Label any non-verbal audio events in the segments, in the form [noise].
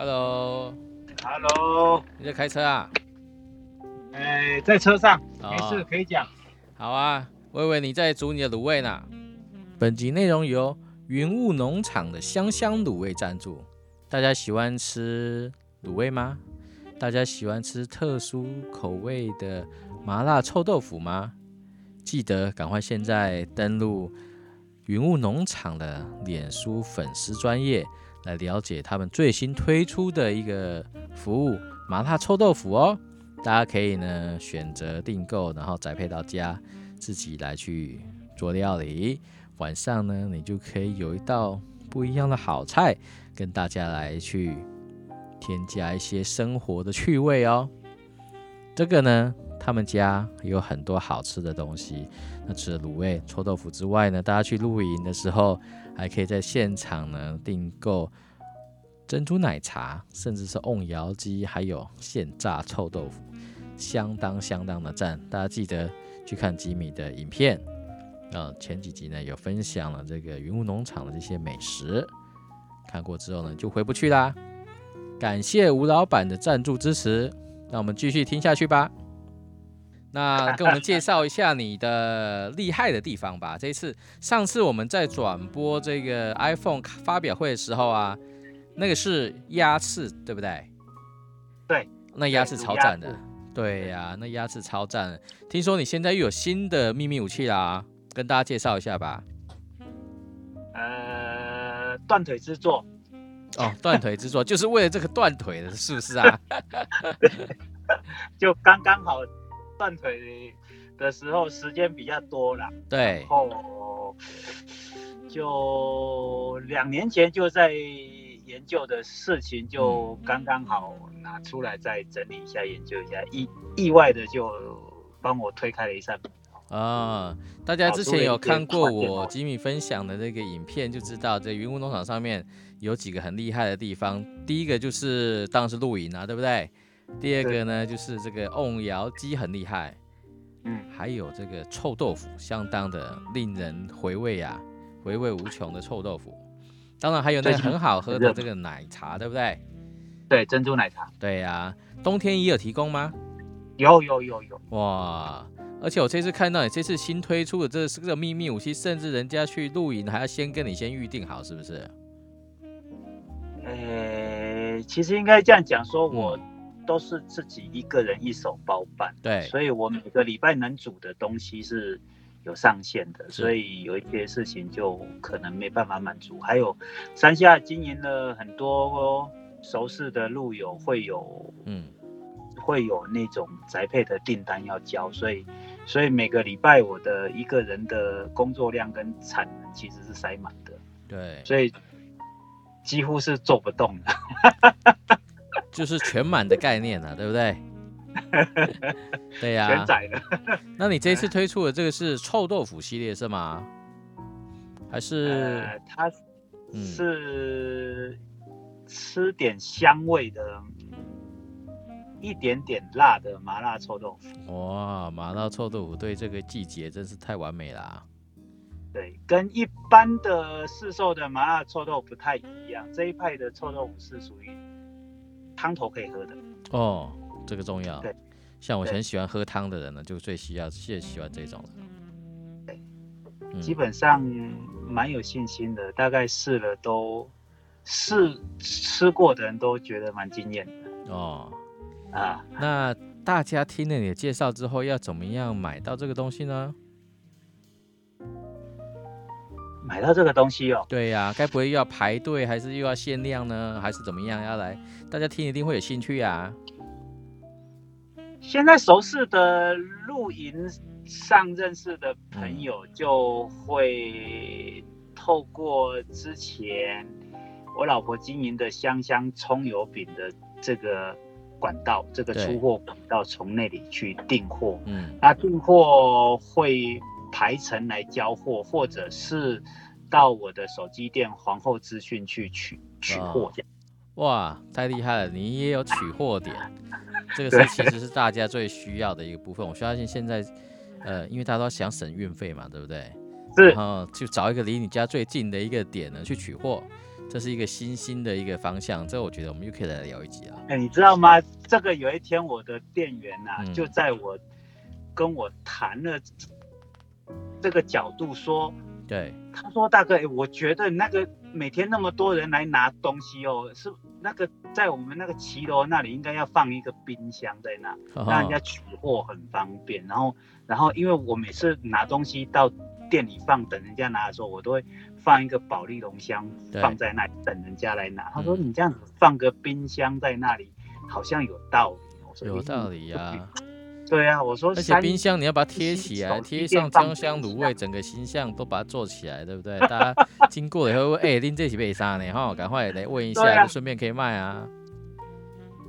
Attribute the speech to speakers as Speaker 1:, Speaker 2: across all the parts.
Speaker 1: Hello，Hello，
Speaker 2: 你在开车啊？
Speaker 1: 哎，在车上，
Speaker 2: 哦
Speaker 1: 没事可以讲。
Speaker 2: 好啊，我以为你在煮你的卤味呢。本集内容由云雾农场的香香卤味赞助。大家喜欢吃卤味吗？大家喜欢吃特殊口味的麻辣臭豆腐吗？记得赶快现在登录云雾农场的脸书粉丝专业，来了解他们最新推出的一个服务——麻辣臭豆腐哦。大家可以呢选择订购，然后宅配到家，自己来去做料理。晚上呢，你就可以有一道不一样的好菜，跟大家来去添加一些生活的趣味哦。这个呢，他们家有很多好吃的东西。那除了卤味、臭豆腐之外呢，大家去露营的时候，还可以在现场呢订购珍珠奶茶，甚至是瓮窑鸡，还有现炸臭豆腐，相当相当的赞。大家记得去看吉米的影片，啊、前几集呢有分享了这个云雾农场的这些美食，看过之后呢就回不去啦。感谢吴老板的赞助支持，那我们继续听下去吧。那跟我们介绍一下你的厉害的地方吧。这一次，上次我们在转播这个 iPhone 发表会的时候啊，那个是鸭翅，对不对？
Speaker 1: 对，
Speaker 2: 那鸭翅超赞的。对呀、那鸭翅超赞的。听说你现在又有新的秘密武器啦，跟大家介绍一下吧。
Speaker 1: 呃，断腿之作，
Speaker 2: 哦，断腿之作就是为了这个断腿的，是不是啊？[laughs] [laughs]
Speaker 1: 就刚刚好断腿的时候时间比较多了，
Speaker 2: 对
Speaker 1: 然，后就两年前就在研究的事情，就刚刚好拿出来再整理一下，研究一下，意意外的就帮我推开了一扇门。
Speaker 2: 啊，大家之前有看过我吉米分享的那个影片，就知道在云雾农场上面有几个很厉害的地方。第一个就是当然是露营啊，对不对？第二个呢就是这个瓮窑鸡很厉害，
Speaker 1: 嗯，
Speaker 2: 还有这个臭豆腐，相当的令人回味啊，回味无穷的臭豆腐。当然还有那个很好喝的这个奶茶，对不对？
Speaker 1: 对，珍珠奶茶
Speaker 2: 对呀、冬天也有提供吗？
Speaker 1: 有有有有，
Speaker 2: 哇！而且我这次看到你这次新推出的这是个秘密武器，甚至人家去露营还要先跟你先预定好，是不是？
Speaker 1: 呃，其实应该这样讲，说
Speaker 2: 嗯
Speaker 1: 我都是自己一个人一手包办，
Speaker 2: 对，
Speaker 1: 所以我每个礼拜能煮的东西是有上限的，所以有一些事情就可能没办法满足。还有山下经营了很多熟识的路友，会有
Speaker 2: 嗯，
Speaker 1: 会有那种宅配的订单要交，所以所以每个礼拜我的一个人的工作量跟产能其实是塞满的，
Speaker 2: 对，
Speaker 1: 所以几乎是做不动的。
Speaker 2: 就是全满的概念啊，对不对？对呀、
Speaker 1: 全宰的。
Speaker 2: 那你这次推出的这个是臭豆腐系列是吗？还是
Speaker 1: 呃，它
Speaker 2: 嗯
Speaker 1: 是吃点香味的，一点点辣的麻辣臭豆腐。
Speaker 2: 哇，麻辣臭豆腐对这个季节真是太完美啦、
Speaker 1: 对，跟一般的市售的麻辣臭豆腐不太一样。这一派的臭豆腐是属于汤头可以喝的。
Speaker 2: 哦，这个重要
Speaker 1: 对。
Speaker 2: 像我
Speaker 1: 对
Speaker 2: 很喜欢喝汤的人呢，就最需要最喜欢这种了。
Speaker 1: 对
Speaker 2: 嗯
Speaker 1: 基本上蛮有信心的，大概试了都试吃过的人都觉得蛮惊艳的
Speaker 2: 哦，
Speaker 1: 啊。
Speaker 2: 那大家听了你的介绍之后，要怎么样买到这个东西呢？
Speaker 1: 买到这个东西哦，
Speaker 2: 对呀、该不会又要排队，还是又要限量呢，还是怎么样？要来，大家听一定会有兴趣啊、
Speaker 1: 现在熟识的露营上认识的朋友，就会透过之前我老婆经营的香香葱油饼的这个管道，这个出货管道，从那里去订货。
Speaker 2: 嗯，
Speaker 1: 那订货会排程来交货，或者是到我的手机店皇后资讯去取取货
Speaker 2: 哦
Speaker 1: 这样。
Speaker 2: 哇，太厉害了！你也有取货点，这个 [laughs] 是其实是大家最需要的一个部分。我相信现在，呃，因为大家都想省运费嘛，对不对？
Speaker 1: 是
Speaker 2: 然后就找一个离你家最近的一个点呢去取货，这是一个新兴的一个方向，这我觉得我们又可以来聊一集啊。
Speaker 1: 哎，你知道吗？这个有一天我的店员呐、
Speaker 2: 嗯
Speaker 1: 就在我跟我谈了这个角度说，
Speaker 2: 对，
Speaker 1: 他说大哥，哎我觉得那个每天那么多人来拿东西哦，是那个在我们那个骑楼那里应该要放一个冰箱在那，让人家取货很方便。然后，然后因为我每次拿东西到店里放，等人家拿的时候，我都会放一个保利龙箱放在那里等人家来拿。他说
Speaker 2: 嗯
Speaker 1: 你这样子放个冰箱在那里，好像有道理。我说
Speaker 2: 有道
Speaker 1: 理。
Speaker 2: 理呀、
Speaker 1: 对啊，我说
Speaker 2: 而且冰箱你要把它贴起来，贴上
Speaker 1: 店放
Speaker 2: 酱香
Speaker 1: 冰
Speaker 2: 卤味，整个形象都把它做起来，对不对？大家 [laughs] 经过了以后会，哎、拎这起被杀呢，哈，赶快来问一下，就顺便可以卖啊。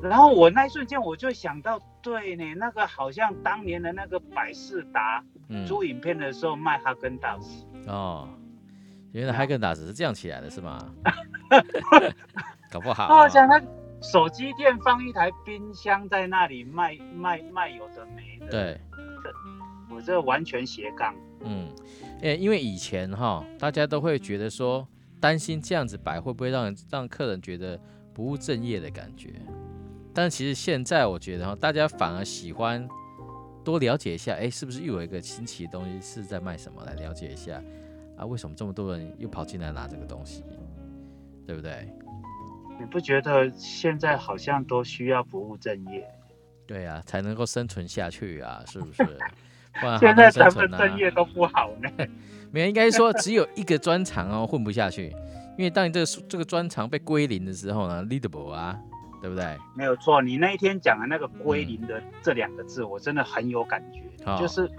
Speaker 1: 然后我那一瞬间我就想到，对呢，那个好像当年的那个百事达
Speaker 2: 嗯，
Speaker 1: 租影片的时候卖哈根达斯，
Speaker 2: 哦，原来哈根达斯是这样起来的，是吗？[laughs] 搞不好、
Speaker 1: 好
Speaker 2: 啊。
Speaker 1: 像那手机店放一台冰箱在那里卖卖卖有的没的，
Speaker 2: 对，
Speaker 1: 我这完全斜杠。
Speaker 2: 嗯，诶，因为以前哈，大家都会觉得说，担心这样子摆会不会让人让客人觉得不务正业的感觉。但其实现在我觉得哈，大家反而喜欢多了解一下，诶，是不是又有一个新奇的东西是在卖什么，来了解一下啊？为什么这么多人又跑进来拿这个东西，对不对？
Speaker 1: 你不觉得现在好像都需要不务正业？
Speaker 2: 对啊，才能够生存下去啊，是不是？[laughs] 不然好
Speaker 1: 现在
Speaker 2: 难生
Speaker 1: 咱们。正业都不好呢。
Speaker 2: 没有，应该说只有一个专长哦，混不下去。因为当你这个这个专长被归零的时候呢，leadable 啊，对不对？
Speaker 1: 没有错，你那一天讲的那个“归零”的这两个字，我真的很有感觉。
Speaker 2: 好
Speaker 1: 就是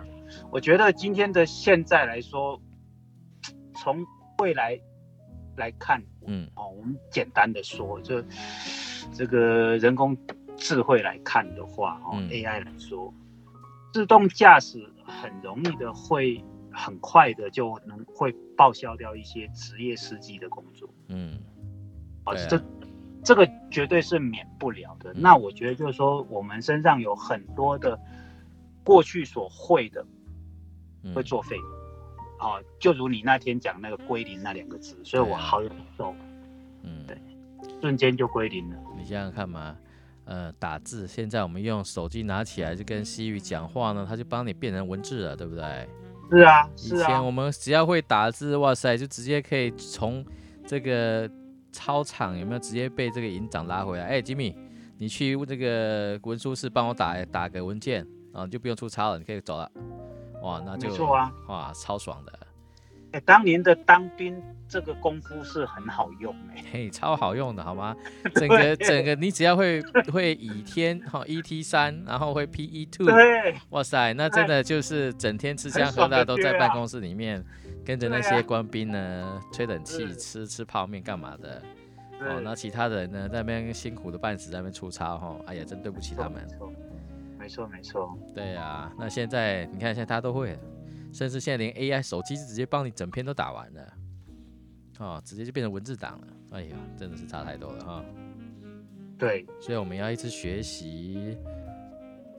Speaker 1: 我觉得今天的现在来说，从未来来看，
Speaker 2: 嗯
Speaker 1: 哦，我们简单的说，就这个人工智慧来看的话，哦、
Speaker 2: 嗯
Speaker 1: a i 来说，自动驾驶很容易的会很快的就能会报销掉一些职业司机的工作。
Speaker 2: 嗯，
Speaker 1: 哦，这这个绝对是免不了的。
Speaker 2: 嗯
Speaker 1: 那我觉得就是说，我们身上有很多的过去所会的
Speaker 2: 嗯
Speaker 1: 会作废。哦，就如你那天讲那个归零那两个字，所以我好有感受，
Speaker 2: 嗯，
Speaker 1: 对瞬间就归零了。
Speaker 2: 你想想看嘛，呃，打字，现在我们用手机拿起来就跟 Siri 讲话呢，它就帮你变成文字了，对不对？
Speaker 1: 是啊，
Speaker 2: 以
Speaker 1: 是啊
Speaker 2: 前我，们只要会打字，哇塞，就直接可以从这个操场有没有直接被这个营长拉回来？哎，吉米，你去这个文书室帮我打打个文件，啊，你就不用出操了，你可以走了。哇，那就
Speaker 1: 没错啊，
Speaker 2: 哇，超爽的，
Speaker 1: 哎，当年的当兵这个功夫是很好用哎、[laughs]
Speaker 2: 嘿，超好用的好吗？[laughs] 整个整个你只要会会倚天哈 ET 三，然后会 PE two，
Speaker 1: 对，
Speaker 2: 哇塞，那真的就是整天吃香喝辣都在办公室里面，跟着那些官兵呢吹冷气、吃吃泡面干嘛的。哦，
Speaker 1: 对
Speaker 2: 那其他人呢在那边辛苦的半死，在那边出差哈，哎呀，真对不起他们。
Speaker 1: 没错，没错，
Speaker 2: 对呀、那现在你看，现在大家都会了，甚至现在连 AI 手机直接帮你整篇都打完了，哦，直接就变成文字档了。哎呀，真的是差太多了哈。
Speaker 1: 对，
Speaker 2: 所以我们要一直学习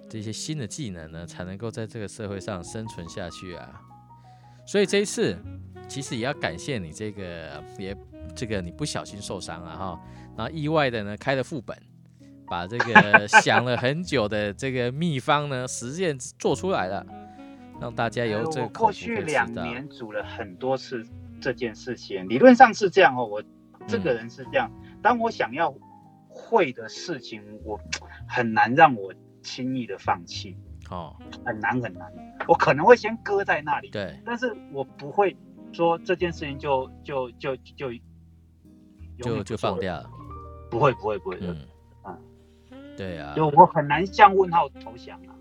Speaker 2: 这些新的技能呢，才能够在这个社会上生存下去啊。所以这一次，其实也要感谢你这个，也这个你不小心受伤了哈，然后意外的呢开了副本，把这个想了很久的这个秘方呢实践做出来了，[laughs] 让大家有这个口福可
Speaker 1: 过去。两年煮了很多次这件事情，理论上是这样哦。我这
Speaker 2: 嗯
Speaker 1: 个人是这样，当我想要会的事情，我很难让我轻易的放弃，
Speaker 2: 哦，
Speaker 1: 很难很难。我可能会先搁在那里，
Speaker 2: 对，
Speaker 1: 但是我不会说这件事情就就就就
Speaker 2: 就就放掉了。
Speaker 1: 不会不会不会的，
Speaker 2: 嗯
Speaker 1: 啊，
Speaker 2: 对啊，
Speaker 1: 就我很难向问号投降啊。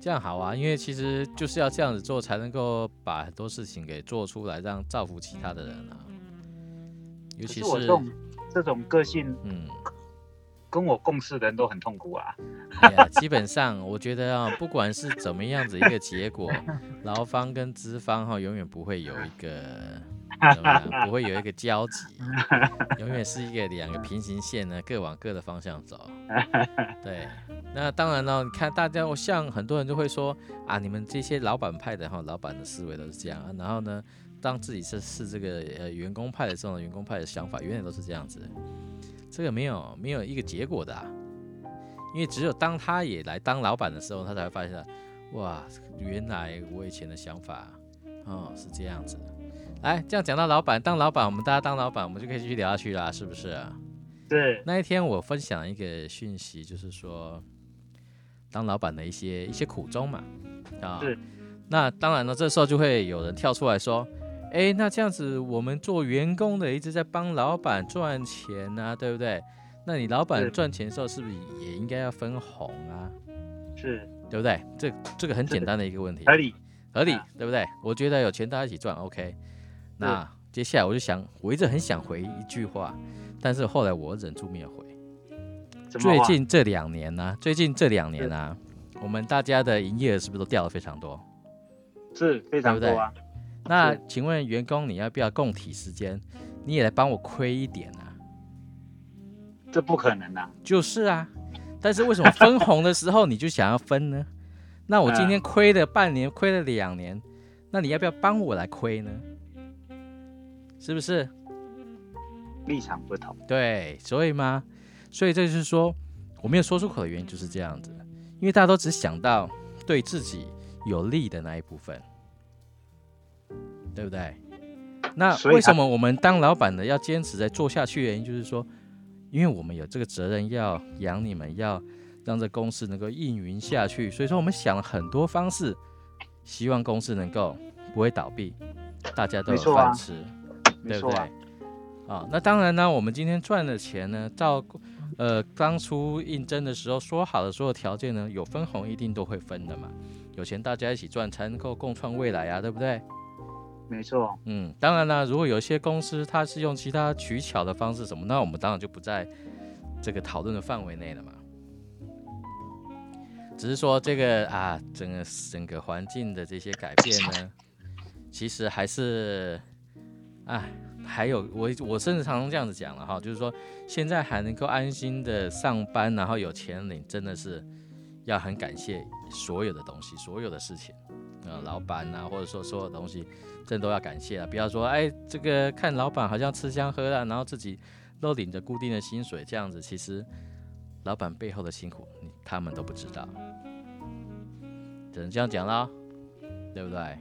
Speaker 2: 这样好啊，因为其实就是要这样子做，才能够把很多事情给做出来，让造福其他的人啊。尤其是
Speaker 1: 是我这种这种个性，
Speaker 2: 嗯，
Speaker 1: 跟我共事的人都很痛苦啊。
Speaker 2: 基本上我觉得啊，不管是怎么样子一个结果，[laughs] 劳方跟资方哈、永远不会有一个不会有一个交集，[laughs] 永远是一个两个平行线呢，各往各的方向走。对，那当然了，你看大家，像很多人就会说啊，你们这些老板派的哈，老板的思维都是这样啊，然后呢，当自己是是这个呃员工派的时候呢，员工派的想法永远都是这样子，这个没有没有一个结果的、啊，因为只有当他也来当老板的时候，他才会发现，哇，原来我以前的想法哦是这样子的。来，这样讲到老板，当老板，我们大家当老板，我们就可以继续聊下去啦，是不是啊？
Speaker 3: 是
Speaker 2: 那一天我分享一个讯息，就是说当老板的一些一些苦衷嘛，啊
Speaker 3: 是，
Speaker 2: 那当然了，这时候就会有人跳出来说，哎，那这样子我们做员工的一直在帮老板赚钱啊，对不对？那你老板赚钱的时候是不是也应该要分红啊？
Speaker 3: 是
Speaker 2: 对不对？这这个很简单的一个问题，
Speaker 3: 合理，
Speaker 2: 合理
Speaker 3: 啊，
Speaker 2: 对不对？我觉得有钱大家一起赚，OK。那接下来我就想，我一直很想回一句话，但是后来我忍住没有回。最近这两年呢、最近这两年呢、我们大家的营业额是不是都掉了非常多？
Speaker 3: 是非常多啊，
Speaker 2: 那请问员工你要不要供体时间？你也来帮我亏一点啊？
Speaker 3: 这不可能啊，
Speaker 2: 就是啊，但是为什么分红的时候你就想要分呢？[laughs] 那我今天亏了半年，亏了两年，那你要不要帮我来亏呢？是不是？
Speaker 3: 立场不同，
Speaker 2: 对，所以嘛，所以这就是说我没有说出口的原因就是这样子，因为大家都只想到对自己有利的那一部分，对不对？那为什么我们当老板的要坚持在做下去？原因就是说，因为我们有这个责任要养你们，要让这公司能够运营下去，所以说我们想了很多方式，希望公司能够不会倒闭，大家都有饭吃。对不对
Speaker 3: 啊？？
Speaker 2: 啊，那当然呢，我们今天赚的钱呢，照呃当初应征的时候说好的所有条件呢，有分红一定都会分的嘛。有钱大家一起赚，才能够共创未来啊，对不对？
Speaker 3: 没错，
Speaker 2: 嗯，当然啦，如果有一些公司它是用其他取巧的方式什么，那我们当然就不在这个讨论的范围内了嘛。只是说这个啊，整个整个环境的这些改变呢，其实还是，哎，还有我我甚至常常这样子讲了哈，就是说现在还能够安心的上班，然后有钱领，真的是要很感谢所有的东西，所有的事情，呃，老板呐、或者说所有东西，真的都要感谢啊！不要说哎，这个看老板好像吃香喝辣，然后自己都领着固定的薪水这样子，其实老板背后的辛苦，他们都不知道，只能这样讲啦，对不对？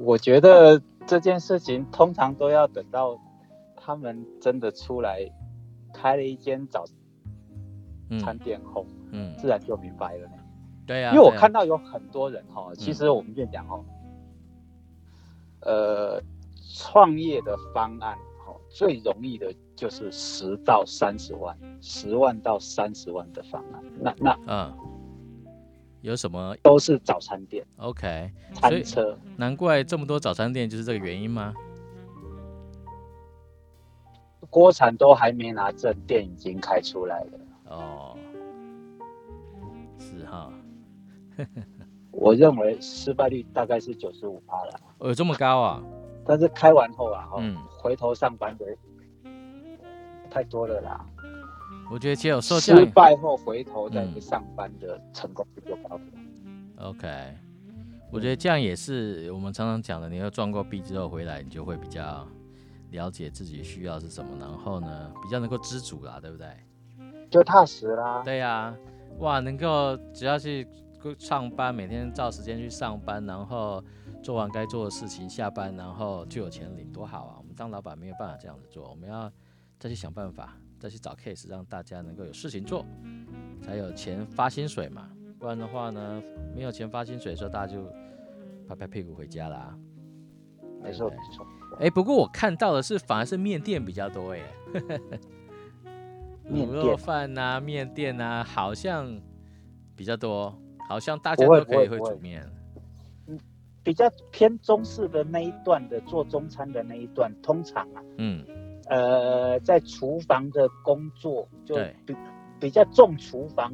Speaker 1: 我觉得这件事情通常都要等到他们真的出来开了一间早
Speaker 2: 嗯。
Speaker 1: 餐店后，
Speaker 2: 嗯，
Speaker 1: 自然就明白了呢。
Speaker 2: 对呀、
Speaker 1: 因为我看到有很多人哈，其实我们就讲哦，呃，创业的方案哦，最容易的就是十到三十万，十万到三十万的方案，那那
Speaker 2: 嗯，有什么
Speaker 1: 都是早餐店、
Speaker 2: OK？
Speaker 1: 餐车。
Speaker 2: 难怪这么多早餐店就是这个原因吗？
Speaker 1: 锅铲都还没拿证，店已经开出来了。
Speaker 2: 哦，是哈，[laughs]
Speaker 1: 我认为失败率大概是九十五趴了，
Speaker 2: 哦有这么高啊？
Speaker 1: 但是开完后啊，哦，
Speaker 2: 嗯
Speaker 1: 回头上班的太多了啦。
Speaker 2: 我觉得只有受教育
Speaker 1: 失败后回头再
Speaker 2: 去
Speaker 1: 上班的成功率就高了。
Speaker 2: OK，我觉得这样也是我们常常讲的，你要撞过壁之后回来，你就会比较了解自己需要是什么，然后呢，比较能够知足啦，对不对？
Speaker 1: 就踏实啦。
Speaker 2: 对呀、哇，能够只要去上班，每天照时间去上班，然后做完该做的事情，下班然后就有钱领，多好啊！我们当老板没有办法这样子做，我们要再去想办法，再去找 case，让大家能够有事情做，才有钱发薪水嘛。不然的话呢，没有钱发薪水的时候，大家就拍拍屁股回家啦。
Speaker 1: 没错没错。
Speaker 2: 哎、不过我看到的是，反而是面店比较多耶。
Speaker 1: 面
Speaker 2: 卤肉
Speaker 1: 店
Speaker 2: 饭呐、面店呐、好像比较多，好像大家都可以会煮面。
Speaker 1: 嗯比较偏中式的那一段的做中餐的那一段，通常啊，
Speaker 2: 嗯，
Speaker 1: 呃，在厨房的工作就比比较重厨房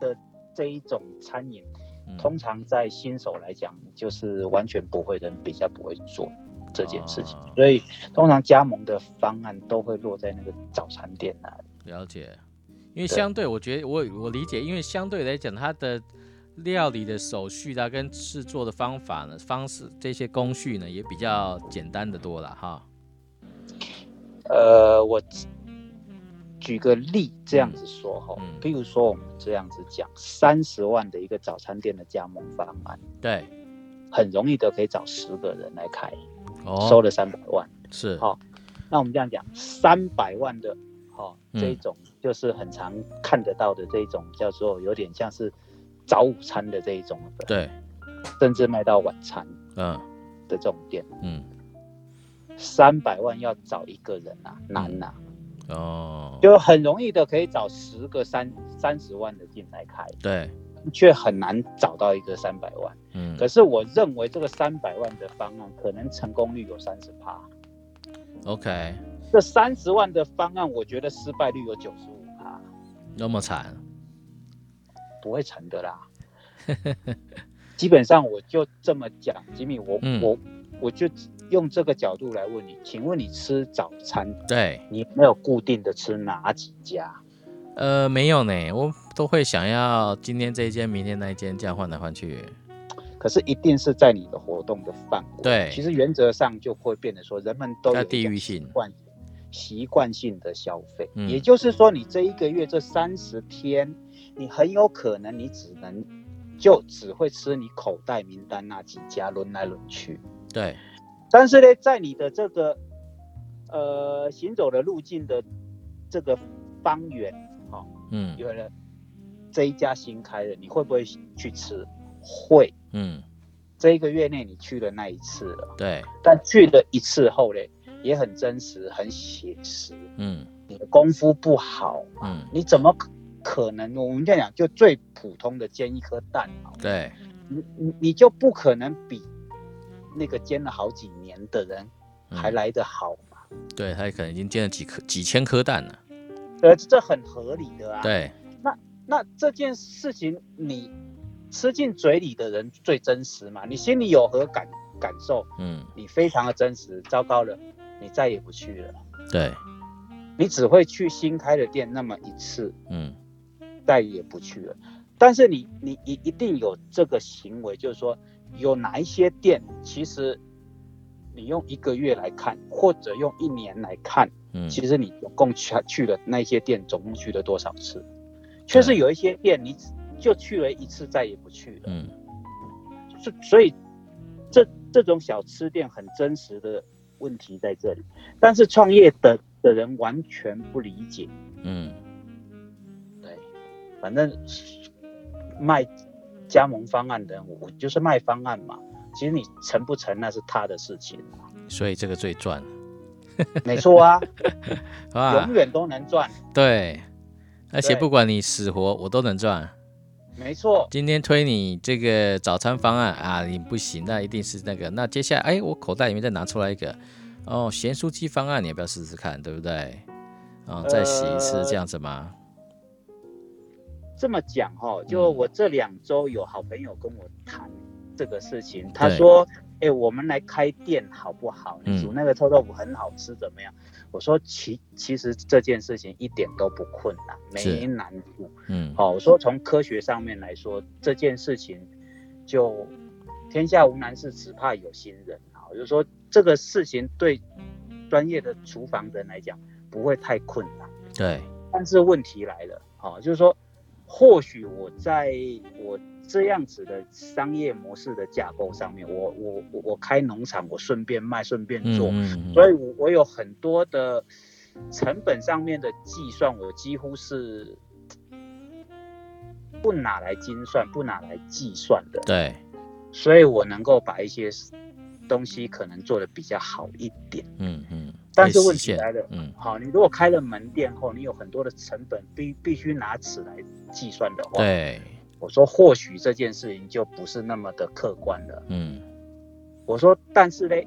Speaker 1: 的这一种餐饮，
Speaker 2: 嗯
Speaker 1: 通常在新手来讲，就是完全不会的人比较不会做这件事情，
Speaker 2: 哦
Speaker 1: 所以通常加盟的方案都会落在那个早餐店那里。
Speaker 2: 了解。因为相对，我觉得我我理解，因为相对来讲，它的料理的手续啦，跟制作的方法呢，方式这些工序呢，也比较简单的多了哈。
Speaker 1: 呃，我举个例这样子说哈，
Speaker 2: 嗯
Speaker 1: 比如说我们这样子讲，三十万的一个早餐店的加盟方案，
Speaker 2: 对，
Speaker 1: 很容易的可以找十个人来开，收
Speaker 2: 哦，
Speaker 1: 了三百万。
Speaker 2: 是，
Speaker 1: 好那我们这样讲，三百万的，这一种就是很常看得到的这一种，叫做有点像是早午餐的这一种的，
Speaker 2: 对，
Speaker 1: 甚至卖到晚餐
Speaker 2: 嗯。
Speaker 1: 的这种店，
Speaker 2: 嗯，
Speaker 1: 三百万要找一个人啊，难呐、
Speaker 2: 哦，
Speaker 1: 就很容易的可以找十个三三十万的进来开，
Speaker 2: 对，
Speaker 1: 却很难找到一个三百万。
Speaker 2: 嗯，
Speaker 1: 可是我认为这个三百万的方案可能成功率有三十趴
Speaker 2: ，OK，
Speaker 1: 这三十万的方案，我觉得失败率有九十五趴，
Speaker 2: 那么惨，
Speaker 1: 不会成的啦。[laughs] 基本上我就这么讲，吉米，我、
Speaker 2: 嗯。
Speaker 1: 我我就用这个角度来问你，请问你吃早餐，
Speaker 2: 对，
Speaker 1: 你没有固定的吃哪几家？
Speaker 2: 呃，没有呢，我都会想要今天这一间，明天那一间，这样换来换去。
Speaker 1: 可是一定是在你的活动的范围。
Speaker 2: 对
Speaker 1: 其实原则上就会变得说，人们都有
Speaker 2: 要
Speaker 1: 一种
Speaker 2: 地域性
Speaker 1: 习惯习惯性的消费，
Speaker 2: 嗯
Speaker 1: 也就是说，你这一个月这三十天，你很有可能你只能就只会吃你口袋名单那几家，轮来轮去。
Speaker 2: 对，
Speaker 1: 但是呢，在你的这个呃行走的路径的这个方圆，哦，
Speaker 2: 嗯
Speaker 1: 有了这一家新开的，你会不会去吃？会。
Speaker 2: 嗯，
Speaker 1: 这一个月内你去了那一次了，
Speaker 2: 对，
Speaker 1: 但去了一次后呢，也很真实、很写实。
Speaker 2: 嗯
Speaker 1: 你的功夫不好，
Speaker 2: 嗯，
Speaker 1: 你怎么可可能？我们这样讲，就最普通的煎一颗蛋啊，
Speaker 2: 对，
Speaker 1: 你你你就不可能比那个煎了好几年的人
Speaker 2: 嗯
Speaker 1: 还来得好嘛？
Speaker 2: 对，他可能已经煎了几颗、几千颗蛋了。
Speaker 1: 呃，这很合理的啊。，
Speaker 2: 对，
Speaker 1: 那那这件事情你吃进嘴里的人最真实嘛？你心里有何感感受？
Speaker 2: 嗯
Speaker 1: 你非常的真实。糟糕了，你再也不去了。
Speaker 2: 对，
Speaker 1: 你只会去新开的店那么一次，
Speaker 2: 嗯
Speaker 1: 再也不去了。但是你你一一定有这个行为，就是说有哪一些店，其实你用一个月来看，或者用一年来看，
Speaker 2: 嗯，
Speaker 1: 其实你总共去去了那些店，总共去了多少次？确实有一些店，你就去了一次，再也不去了。
Speaker 2: 嗯
Speaker 1: 所所以这这种小吃店很真实的问题在这里，但是创业的的人完全不理解。
Speaker 2: 嗯
Speaker 1: 对，反正卖加盟方案的人，我就是卖方案嘛。其实你成不成那是他的事情，
Speaker 2: 所以这个最赚 [laughs]
Speaker 1: 没错啊，[laughs]
Speaker 2: 啊
Speaker 1: 永，远都能赚，
Speaker 2: 对，而且不管你死活，我都能赚。
Speaker 1: 没错，
Speaker 2: 今天推你这个早餐方案啊，你不行，那一定是那个。那接下来，哎，我口袋里面再拿出来一个，哦，咸酥鸡方案，你要不要试试看，对不对？哦，再洗一次
Speaker 1: 呃
Speaker 2: 这样子吗？
Speaker 1: 这么讲哈，
Speaker 2: 嗯
Speaker 1: 就我这两周有好朋友跟我谈这个事情，他说：“哎、我们来开店好不好？
Speaker 2: 嗯
Speaker 1: 你煮那个臭豆腐很好吃，怎么样？”我说其其实这件事情一点都不困难，没难度。
Speaker 2: 嗯
Speaker 1: 好，我说从科学上面来说，这件事情就天下无难事，只怕有心人啊。就是说这个事情对专业的厨房人来讲不会太困难，
Speaker 2: 对，
Speaker 1: 但是问题来了，好，就是说或许我在我这样子的商业模式的架构上面，我我我我开农场，我顺便卖，顺便
Speaker 2: 嗯
Speaker 1: 做，
Speaker 2: 嗯
Speaker 1: 所以我我有很多的成本上面的计算，我几乎是不拿来精算、不拿来计算的，
Speaker 2: 对，
Speaker 1: 所以我能够把一些东西可能做的比较好一点。
Speaker 2: 嗯嗯。
Speaker 1: 但是问题来了，
Speaker 2: 嗯
Speaker 1: 好，你如果开了门店后，你有很多的成本必必须拿尺来计算的话，
Speaker 2: 对，
Speaker 1: 我说或许这件事情就不是那么的客观了。
Speaker 2: 嗯
Speaker 1: 我说，但是嘞，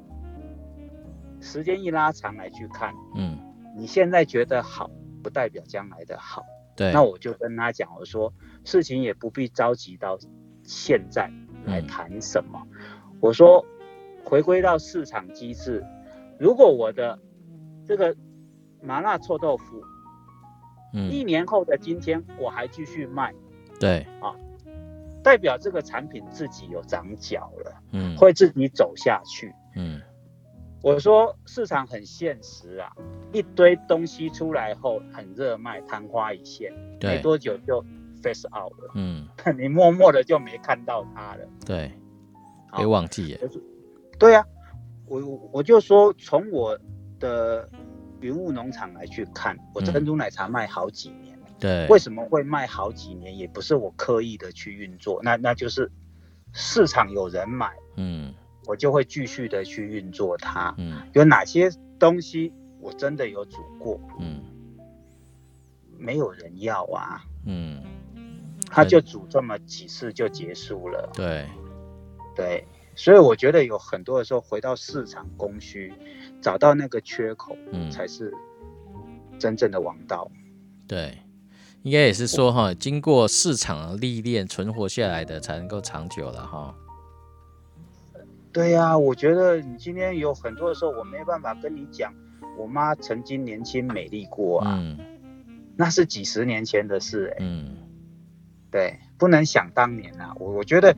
Speaker 1: 时间一拉长来去看，
Speaker 2: 嗯，
Speaker 1: 你现在觉得好，不代表将来的好。
Speaker 2: 对，
Speaker 1: 那我就跟他讲，我说事情也不必着急到现在来
Speaker 2: 嗯
Speaker 1: 谈什么。我说回归到市场机制，如果我的这个麻辣臭豆腐一
Speaker 2: 嗯
Speaker 1: 年后的今天我还继续卖，
Speaker 2: 对。
Speaker 1: 啊，代表这个产品自己有长脚了，
Speaker 2: 嗯，
Speaker 1: 会自己走下去。
Speaker 2: 嗯。
Speaker 1: 我说市场很现实啊，一堆东西出来后很热卖，昙花一现，没，多久就 face out 了，
Speaker 2: 嗯。[laughs]
Speaker 1: 你默默的就没看到它了。
Speaker 2: 对，
Speaker 1: 好。
Speaker 2: 别忘记耶，
Speaker 1: 对啊，我我就说从我的云雾农场来去看，我
Speaker 2: 嗯
Speaker 1: 珍珠奶茶卖好几年，
Speaker 2: 对，
Speaker 1: 为什么会卖好几年？也不是我刻意的去运作，那那就是市场有人买，
Speaker 2: 嗯
Speaker 1: 我就会继续的去运作它。
Speaker 2: 嗯
Speaker 1: 有哪些东西我真的有煮过，
Speaker 2: 嗯
Speaker 1: 没有人要啊，
Speaker 2: 嗯，
Speaker 1: 他就煮这么几次就结束了。
Speaker 2: 对，
Speaker 1: 对，所以我觉得有很多的时候回到市场供需，找到那个缺口
Speaker 2: 嗯
Speaker 1: 才是真正的王道。
Speaker 2: 对，应该也是说哈，经过市场的历练存活下来的才能够长久了哈。
Speaker 1: 对呀、我觉得你今天有很多的时候，我没办法跟你讲，我妈曾经年轻美丽过啊，
Speaker 2: 嗯
Speaker 1: 那是几十年前的事哎、
Speaker 2: 嗯
Speaker 1: 对，不能想当年啊。我我觉得，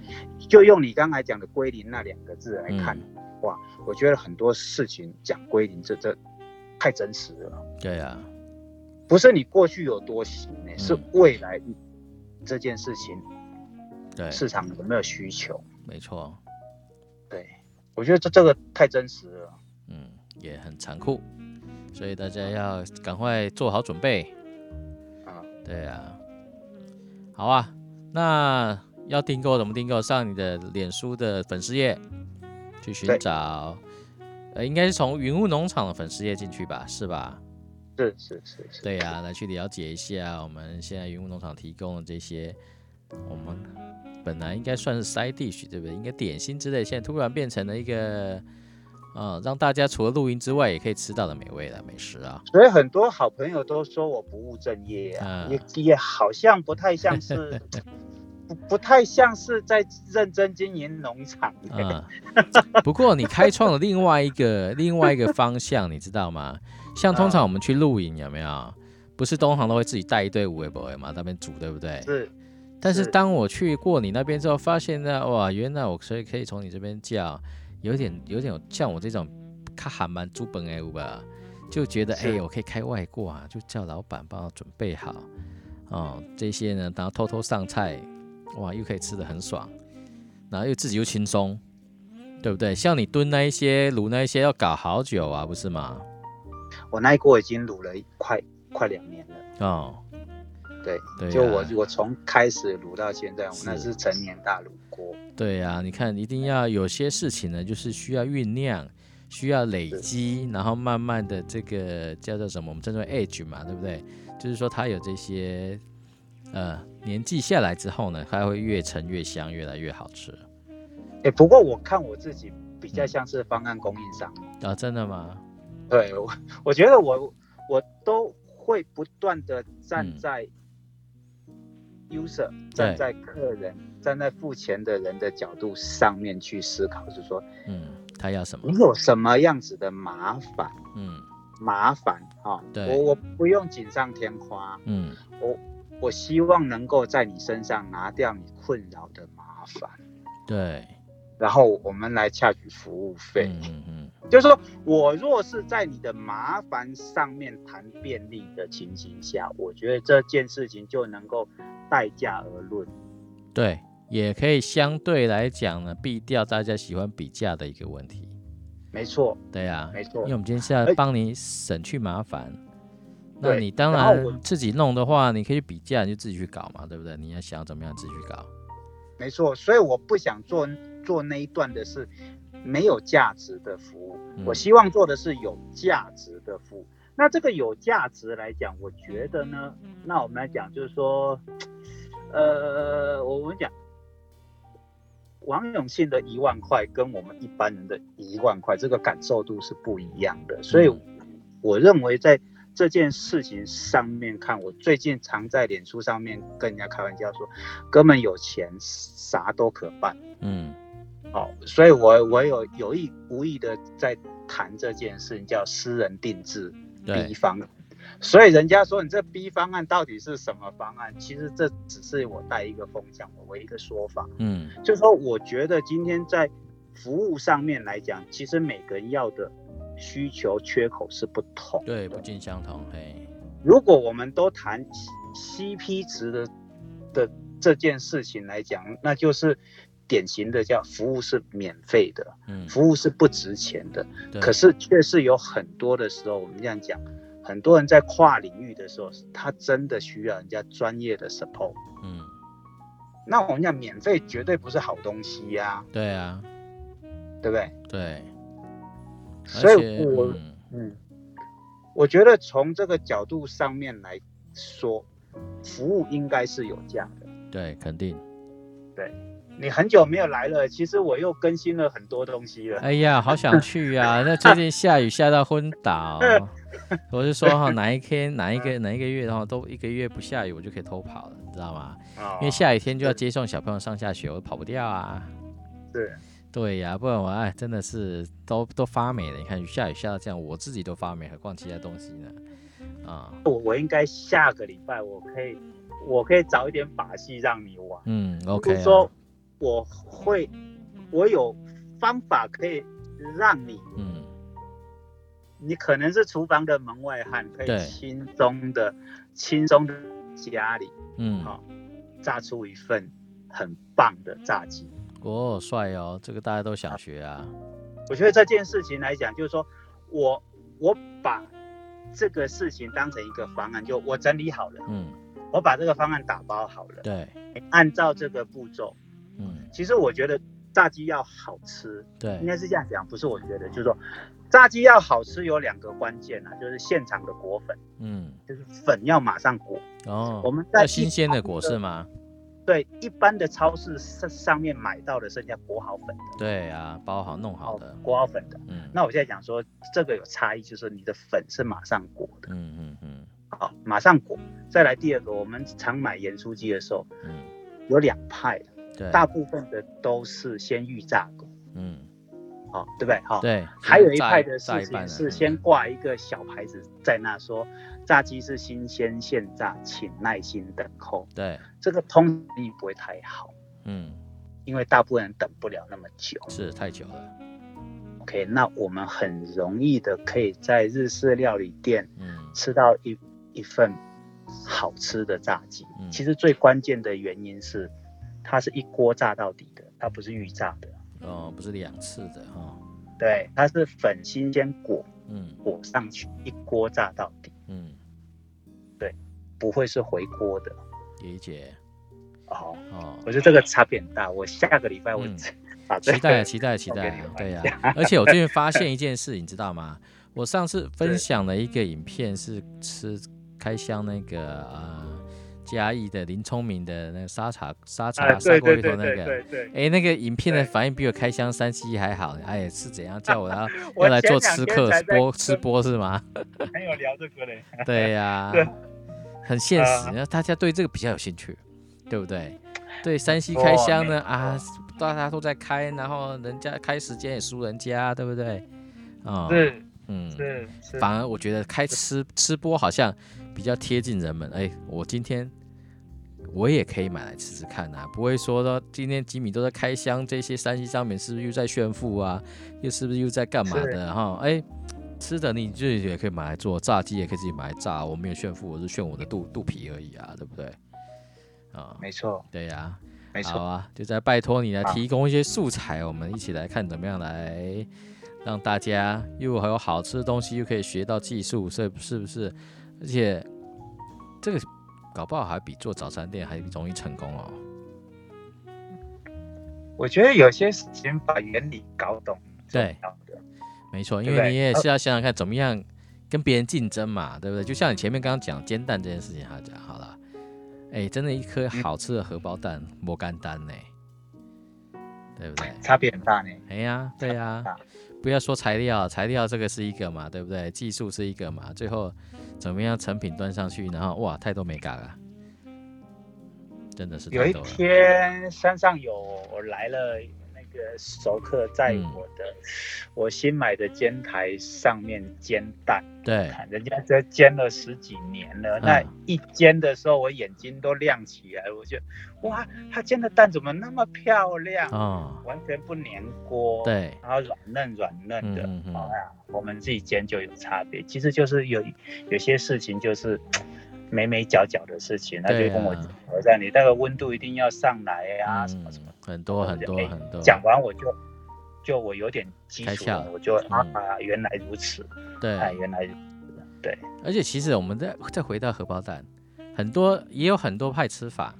Speaker 1: 就用你刚才讲的归零那两个字来看，
Speaker 2: 嗯
Speaker 1: 哇，我觉得很多事情讲归零，这这太真实了。
Speaker 2: 对啊，
Speaker 1: 不是你过去有多行呢、是
Speaker 2: 嗯
Speaker 1: 未来这件事情
Speaker 2: 对，
Speaker 1: 市场有没有需求？
Speaker 2: 没错，
Speaker 1: 对，我觉得这这个太真实了。
Speaker 2: 嗯，也很残酷，所以大家要赶快做好准备。
Speaker 1: 啊，
Speaker 2: 对啊，好啊，那要订购怎么订购？上你的脸书的粉丝页去寻找，呃，应该是从云雾农场的粉丝页进去吧，是吧？
Speaker 1: 是是是是，
Speaker 2: 对呀、来去了解一下我们现在云雾农场提供的这些，我们本来应该算是 side dish 对不对？应该点心之类，现在突然变成了一个，呃，让大家除了露营之外也可以吃到的美味的美食啊。
Speaker 1: 所以很多好朋友都说我不务正业啊，
Speaker 2: 嗯
Speaker 1: 也也好像不太像是，[laughs] 不不太像是在认真经营农场啊。
Speaker 2: 嗯，不过你开创了另外一个另外一个方向，你知道吗？像通常我们去露营有没有？不是通常都会自己带一堆五味博嘛，那边煮对不对？
Speaker 1: 是，
Speaker 2: 但是
Speaker 1: 是
Speaker 2: 当我去过你那边之后，发现呢，哇，原来我可以可以从你这边叫，有点有点像我这种卡韩蛮猪本哎吧，就觉得哎、
Speaker 1: 是
Speaker 2: 我可以开外挂，就叫老板帮我准备好，哦，这些呢，然后偷偷上菜，哇，又可以吃的很爽，然后又自己又轻松，对不对？像你炖那一些卤那一些要搞好久啊，不是吗？
Speaker 1: 我那一锅已经卤了快快两年了。
Speaker 2: 哦，
Speaker 1: 对，
Speaker 2: 对
Speaker 1: 就我
Speaker 2: 啊
Speaker 1: 我从开始卤到现在，我那
Speaker 2: 是
Speaker 1: 是成年大卤锅。
Speaker 2: 对呀、你看，一定要有些事情呢，就是需要酝酿，需要累积，然后慢慢的这个叫做什么？我们称之为 age 嘛，对不对？就是说它有这些呃年纪下来之后呢，它会越陈越香，越来越好吃
Speaker 1: 哎，不过我看我自己比较
Speaker 2: 嗯
Speaker 1: 像是方案供应商。
Speaker 2: 啊！真的吗？
Speaker 1: 对我，我觉得我我都会不断的站
Speaker 2: 嗯
Speaker 1: 在 user、站在客人、站在付钱的人的角度上面去思考，就是说
Speaker 2: 嗯，他要什么？
Speaker 1: 你？有什么样子的麻烦，
Speaker 2: 嗯。
Speaker 1: 麻烦啊、
Speaker 2: 对。
Speaker 1: 我我不用锦上添花，
Speaker 2: 嗯。
Speaker 1: 我我希望能够在你身上拿掉你困扰的麻烦，
Speaker 2: 对，
Speaker 1: 然后我们来洽取服务费。
Speaker 2: 嗯嗯嗯，
Speaker 1: 就是说我若是在你的麻烦上面谈便利的情形下，我觉得这件事情就能够待价而论。
Speaker 2: 对，也可以相对来讲呢，避掉大家喜欢比价的一个问题。
Speaker 1: 没错，
Speaker 2: 对啊、
Speaker 1: 没错
Speaker 2: 因为我们今天是要
Speaker 1: 哎
Speaker 2: 帮你省去麻烦。那你当
Speaker 1: 然
Speaker 2: 自己弄的话，你可以比价，你就自己去搞嘛，对不对？你要想怎么样自己去搞。
Speaker 1: 没错。所以我不想做做那一段的是没有价值的服务，
Speaker 2: 嗯
Speaker 1: 我希望做的是有价值的服务。那这个有价值来讲，我觉得呢，那我们来讲就是说，呃，我们讲。王永庆的一万块跟我们一般人的一万块，这个感受度是不一样的，所以
Speaker 2: 嗯
Speaker 1: 我认为在这件事情上面看，我最近常在脸书上面跟人家开玩笑说，哥们有钱啥都可办，
Speaker 2: 嗯
Speaker 1: 哦，所以我我有有意无意的在谈这件事情，叫私人定制
Speaker 2: 对
Speaker 1: 比方，所以人家说你这 B 方案到底是什么方案？其实这只是我带一个风向，我一个说法，
Speaker 2: 嗯
Speaker 1: 就是说我觉得今天在服务上面来讲，其实每个人要的需求缺口是不同。
Speaker 2: 对，不尽相同，嘿，
Speaker 1: 如果我们都谈 CP 值的的这件事情来讲，那就是典型的叫服务是免费的，
Speaker 2: 嗯，
Speaker 1: 服务是不值钱的。
Speaker 2: 对
Speaker 1: 可是却是有很多的时候，我们这样讲，很多人在跨领域的时候，他真的需要人家专业的 support。
Speaker 2: 嗯，
Speaker 1: 那我们讲免费绝对不是好东西呀、
Speaker 2: 对啊，
Speaker 1: 对不对？
Speaker 2: 对，
Speaker 1: 所以我
Speaker 2: 嗯
Speaker 1: 嗯，我觉得从这个角度上面来说，服务应该是有价的。
Speaker 2: 对，肯定。
Speaker 1: 对你很久没有来了，其实我又更新了很多东西了。
Speaker 2: 哎呀，好想去呀！那最近下雨下到昏倒，[laughs] [laughs] 我是说哈，哪一天哪一个哪一个月，然后都一个月不下雨，我就可以偷跑了，你知道吗？
Speaker 1: 哦
Speaker 2: 因为下雨天就要接送小朋友上下学，我跑不掉啊。
Speaker 1: 对
Speaker 2: 对呀，不然我哎真的是都都发霉了。你看下雨下到这样，我自己都发霉，何况其他东西呢？啊，
Speaker 1: 我我应该下个礼拜我可以我可以找一点把戏让你玩。
Speaker 2: 嗯
Speaker 1: 就
Speaker 2: ，OK
Speaker 1: 是说
Speaker 2: 啊，
Speaker 1: 我会我有方法可以让你，
Speaker 2: 嗯，
Speaker 1: 你可能是厨房的门外汉，可以轻松的轻松的家里
Speaker 2: 嗯，
Speaker 1: 好炸出一份很棒的炸鸡。
Speaker 2: 哦，帅哦，这个大家都想学啊。
Speaker 1: 我觉得这件事情来讲，就是说我我把这个事情当成一个方案，就我整理好了，
Speaker 2: 嗯，
Speaker 1: 我把这个方案打包好了，
Speaker 2: 对，
Speaker 1: 按照这个步骤，
Speaker 2: 嗯，
Speaker 1: 其实我觉得炸鸡要好吃，
Speaker 2: 对
Speaker 1: 应，该是这样讲，不是我觉得，就是说炸鸡要好吃有两个关键啊，就是现场的裹粉，
Speaker 2: 嗯，
Speaker 1: 就是粉要马上裹。
Speaker 2: 哦，
Speaker 1: 我们在
Speaker 2: 新鲜的果
Speaker 1: 是
Speaker 2: 是吗？
Speaker 1: 对一般的超市上上面买到的，剩下裹好粉的，
Speaker 2: 对啊，包好弄好的，
Speaker 1: 裹好粉的。
Speaker 2: 嗯，
Speaker 1: 那我现在讲说这个有差异，就是你的粉是马上裹的，
Speaker 2: 嗯嗯嗯。
Speaker 1: 好，马上裹。再来第二个，我们常买盐酥鸡的时候
Speaker 2: 嗯，
Speaker 1: 有两派的，
Speaker 2: 对，
Speaker 1: 大部分的都是先预炸过，
Speaker 2: 嗯，
Speaker 1: 好，对不对？好，
Speaker 2: 对，
Speaker 1: 还有一派的事情是
Speaker 2: 嗯
Speaker 1: 先挂一个小牌子在那说，炸鸡是新鲜现炸，请耐心等候。
Speaker 2: 对，
Speaker 1: 这个通力不会太好，
Speaker 2: 嗯，
Speaker 1: 因为大部分人等不了那么久。
Speaker 2: 是太久了
Speaker 1: ，OK，那我们很容易的可以在日式料理店
Speaker 2: 嗯
Speaker 1: 吃到一一份好吃的炸鸡。
Speaker 2: 嗯
Speaker 1: 其实最关键的原因是，它是一锅炸到底的，它不是预炸的。
Speaker 2: 哦，不是两次的哈，
Speaker 1: 对，它是粉新鲜裹
Speaker 2: 嗯
Speaker 1: 裹上去，一锅炸到底，
Speaker 2: 嗯，对
Speaker 1: 不会是回锅的。
Speaker 2: 理解
Speaker 1: 哦，
Speaker 2: 哦
Speaker 1: 我，觉得这个差别很大。我下个礼拜我
Speaker 2: 嗯期待期待期待对呀、[laughs] 而且我最近发现一件事，你知道吗？我上次分享了一个影片，是吃开箱那个呃嘉义的林聪明的那个沙茶沙茶
Speaker 1: 啊，
Speaker 2: 砂锅鱼头那个。哎，那个影片的反应比我开箱三七还好，哎，是怎样叫我要 [laughs]
Speaker 1: 我
Speaker 2: 要来做吃客播吃播是吗？
Speaker 1: 跟 [laughs] 朋友聊这个嘞。
Speaker 2: 对呀、[laughs]
Speaker 1: 对
Speaker 2: 很现实，
Speaker 1: 啊
Speaker 2: 然后大家对这个比较有兴趣，对不对？对山西开箱呢啊，大家都在开，然后人家开时间也输人家，对不对？啊、
Speaker 1: 是
Speaker 2: 嗯，反而我觉得开吃吃播好像比较贴近人们。哎，我今天我也可以买来吃吃看啊，不会说到今天吉米都在开箱，这些山西商品是不是又在炫富啊？又是不是又在干嘛的哈？哎，吃的你自己也可以买来做，炸鸡也可以自己买来炸，我没有炫富，我是炫我的肚肚皮而已啊，对不对？啊，
Speaker 1: 没错
Speaker 2: 对呀、
Speaker 1: 没错。
Speaker 2: 好啊，就在拜托你来提供一些素材，我们一起来看怎么样来让大家又还有好吃的东西，又可以学到技术，是是不是？而且这个搞不好还比做早餐店还容易成功哦。
Speaker 1: 我觉得有些事情把原理搞懂，
Speaker 2: 对，
Speaker 1: 的。
Speaker 2: 没错，因为你也是要想想看怎么样跟别人竞争嘛，对不对？就像你前面刚刚讲煎蛋这件事情，他讲好了，哎，真的一颗好吃的荷包蛋莫干单呢，对不对？
Speaker 1: 差别很大呢。
Speaker 2: 哎呀，对呀、
Speaker 1: 大
Speaker 2: 不要说材料，材料这个是一个嘛，对不对？技术是一个嘛，最后怎么样成品端上去，然后哇，太多美嘎了，真的是
Speaker 1: 有一
Speaker 2: 太多了。
Speaker 1: 天山上有来了个熟客在
Speaker 2: 嗯
Speaker 1: 我的、我新买的煎台上面煎蛋，
Speaker 2: 对，
Speaker 1: 看人家这煎了十几年了，
Speaker 2: 嗯。
Speaker 1: 那一煎的时候我眼睛都亮起来，我就哇，他煎的蛋怎么那么漂亮，
Speaker 2: 哦，
Speaker 1: 完全不粘锅，，
Speaker 2: 对，
Speaker 1: 然后软嫩软嫩的，哎呀，我们自己煎就有差别，其实就是有有些事情就是。[tsk] 眉眉角角的事情，他就跟我我让你那个温度一定要上来啊，什么什么。
Speaker 2: 嗯，很多很多
Speaker 1: 哎
Speaker 2: 很多，
Speaker 1: 讲完我就就我有点基础了，我就啊
Speaker 2: 嗯
Speaker 1: 原来如此，
Speaker 2: 对，
Speaker 1: 哎原来如此，对，
Speaker 2: 而且其实我们再再回到荷包蛋，很多也有很多派吃法，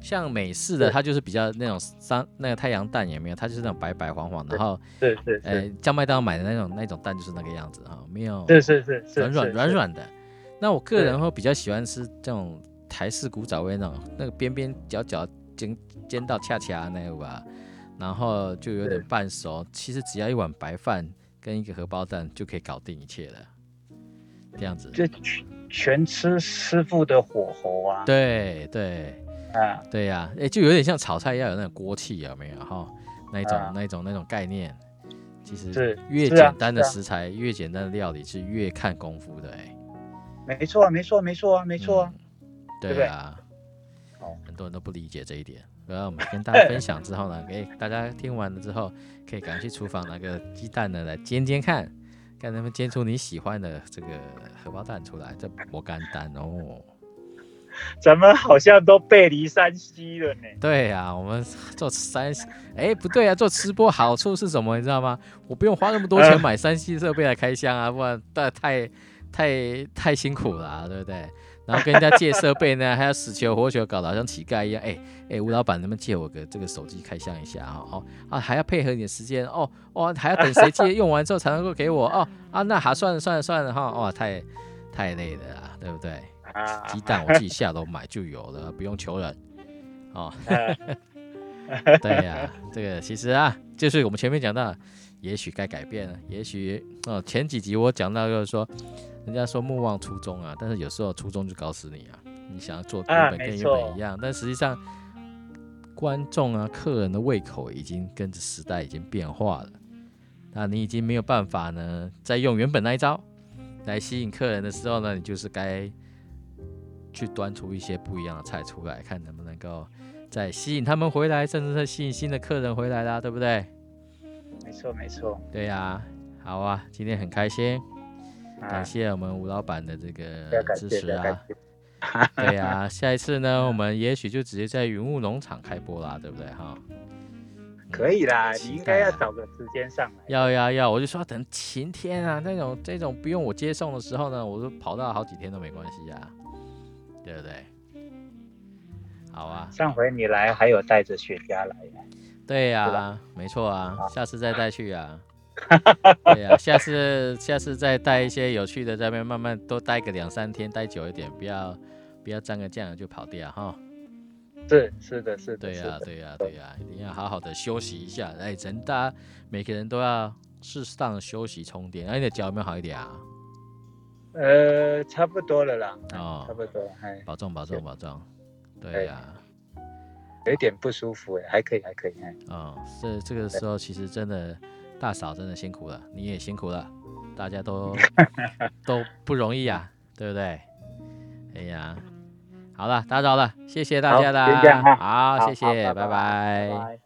Speaker 2: 像美式的它就是比较那种三那个太阳蛋也没有？它就是那种白白黄黄，然后
Speaker 1: 对对
Speaker 2: 呃
Speaker 1: 是
Speaker 2: 像麦当劳买的那种那种蛋就是那个样子哈，没有
Speaker 1: 是是是是
Speaker 2: 软软软软的。那我个人会比较喜欢吃这种台式古早味那种，那个边边角角煎煎到恰恰那个吧，然后就有点半熟。其实只要一碗白饭跟一个荷包蛋就可以搞定一切了，这样子。
Speaker 1: 就全全吃师傅的火候啊，
Speaker 2: 对对。
Speaker 1: 啊，
Speaker 2: 对呀、哎、就有点像炒菜要有那种锅气，有没有哈？那一种、
Speaker 1: 啊。
Speaker 2: 那一种那种概念，其实
Speaker 1: 是
Speaker 2: 越简单的食材，越简单的料理是越看功夫的、哎，
Speaker 1: 没错啊没错没错啊没错啊，
Speaker 2: 嗯
Speaker 1: 对
Speaker 2: 啊，
Speaker 1: 哦
Speaker 2: 很多人都不理解这一点。然后我们跟大家分享之后呢，[laughs] 给大家听完了之后，可以赶快去厨房拿个鸡蛋呢来煎煎看，看能不能煎出你喜欢的这个荷包蛋出来，这不干蛋哦。
Speaker 1: 咱们好像都背离山西了呢，
Speaker 2: 对呀、我们做山西，哎，不对啊，做吃播好处是什么？你知道吗？我不用花那么多钱买山西设备来开箱啊，不然太太太太辛苦了、啊，对不对？然后跟人家借设备呢，[laughs] 还要死求活求，搞得好像乞丐一样。哎哎，吴老板，能不能借我个这个手机开箱一下啊？哦啊，还要配合你的时间哦哦，还要等谁借用完之后才能够给我哦啊，那好，算了算了算了哈，哇，太太累了啊，对不对？
Speaker 1: 啊，
Speaker 2: 鸡蛋我自己下楼买就有了，[laughs] 不用求人哦。
Speaker 1: 呃 [laughs]
Speaker 2: 对呀、这个其实啊，就是我们前面讲到，也许该改变了，也许哦，前几集我讲到就是说，人家说莫忘初衷啊，但是有时候初衷就搞死你啊，你想要做
Speaker 1: 啊
Speaker 2: 原本跟原本一样，但实际上观众啊、客人的胃口已经跟着时代已经变化了，那你已经没有办法呢，再用原本那一招来吸引客人的时候呢，你就是该去端出一些不一样的菜出来，看能不能够。再吸引他们回来，甚至是吸引新的客人回来啦，对不对？
Speaker 1: 没错没错，
Speaker 2: 对呀、好啊，今天很开心，
Speaker 1: 啊。
Speaker 2: 感，谢我们吴老板的这个支持啊。[laughs] 对呀、下一次呢，我们也许就直接在云雾农场开播啦，对不对？哈？
Speaker 1: 可以啦，你应该要找个时间上来，
Speaker 2: 要要要，我就说等晴天啊，那种这种不用我接送的时候呢，我都跑到好几天都没关系啊，对不对？好啊，
Speaker 1: 上回你来还有带着雪茄来呢，
Speaker 2: 对呀、没错啊，下次再带去啊。[laughs] 对呀、下次下次再带一些有趣的，在那边慢慢多待个两三天，待久一点，不要不要沾个酱就跑掉哈。
Speaker 1: 是是的是的，
Speaker 2: 对呀、对呀、对呀、一定要好好的休息一下。哎，人大家每个人都要适当的休息充电。哎，你的脚有没有好一点啊？
Speaker 1: 呃，差不多了啦，
Speaker 2: 哦
Speaker 1: 差不多了，哎，
Speaker 2: 保重保重保重。对呀、
Speaker 1: 有一点不舒服哎，还可以还可以，哎，
Speaker 2: 哦，这这个时候其实真的大嫂真的辛苦了，你也辛苦了，大家都 [laughs] 都不容易啊、对不对？哎呀，好了，打扰了，谢谢大家啦，好，
Speaker 1: 好
Speaker 2: 谢谢，
Speaker 1: 拜拜。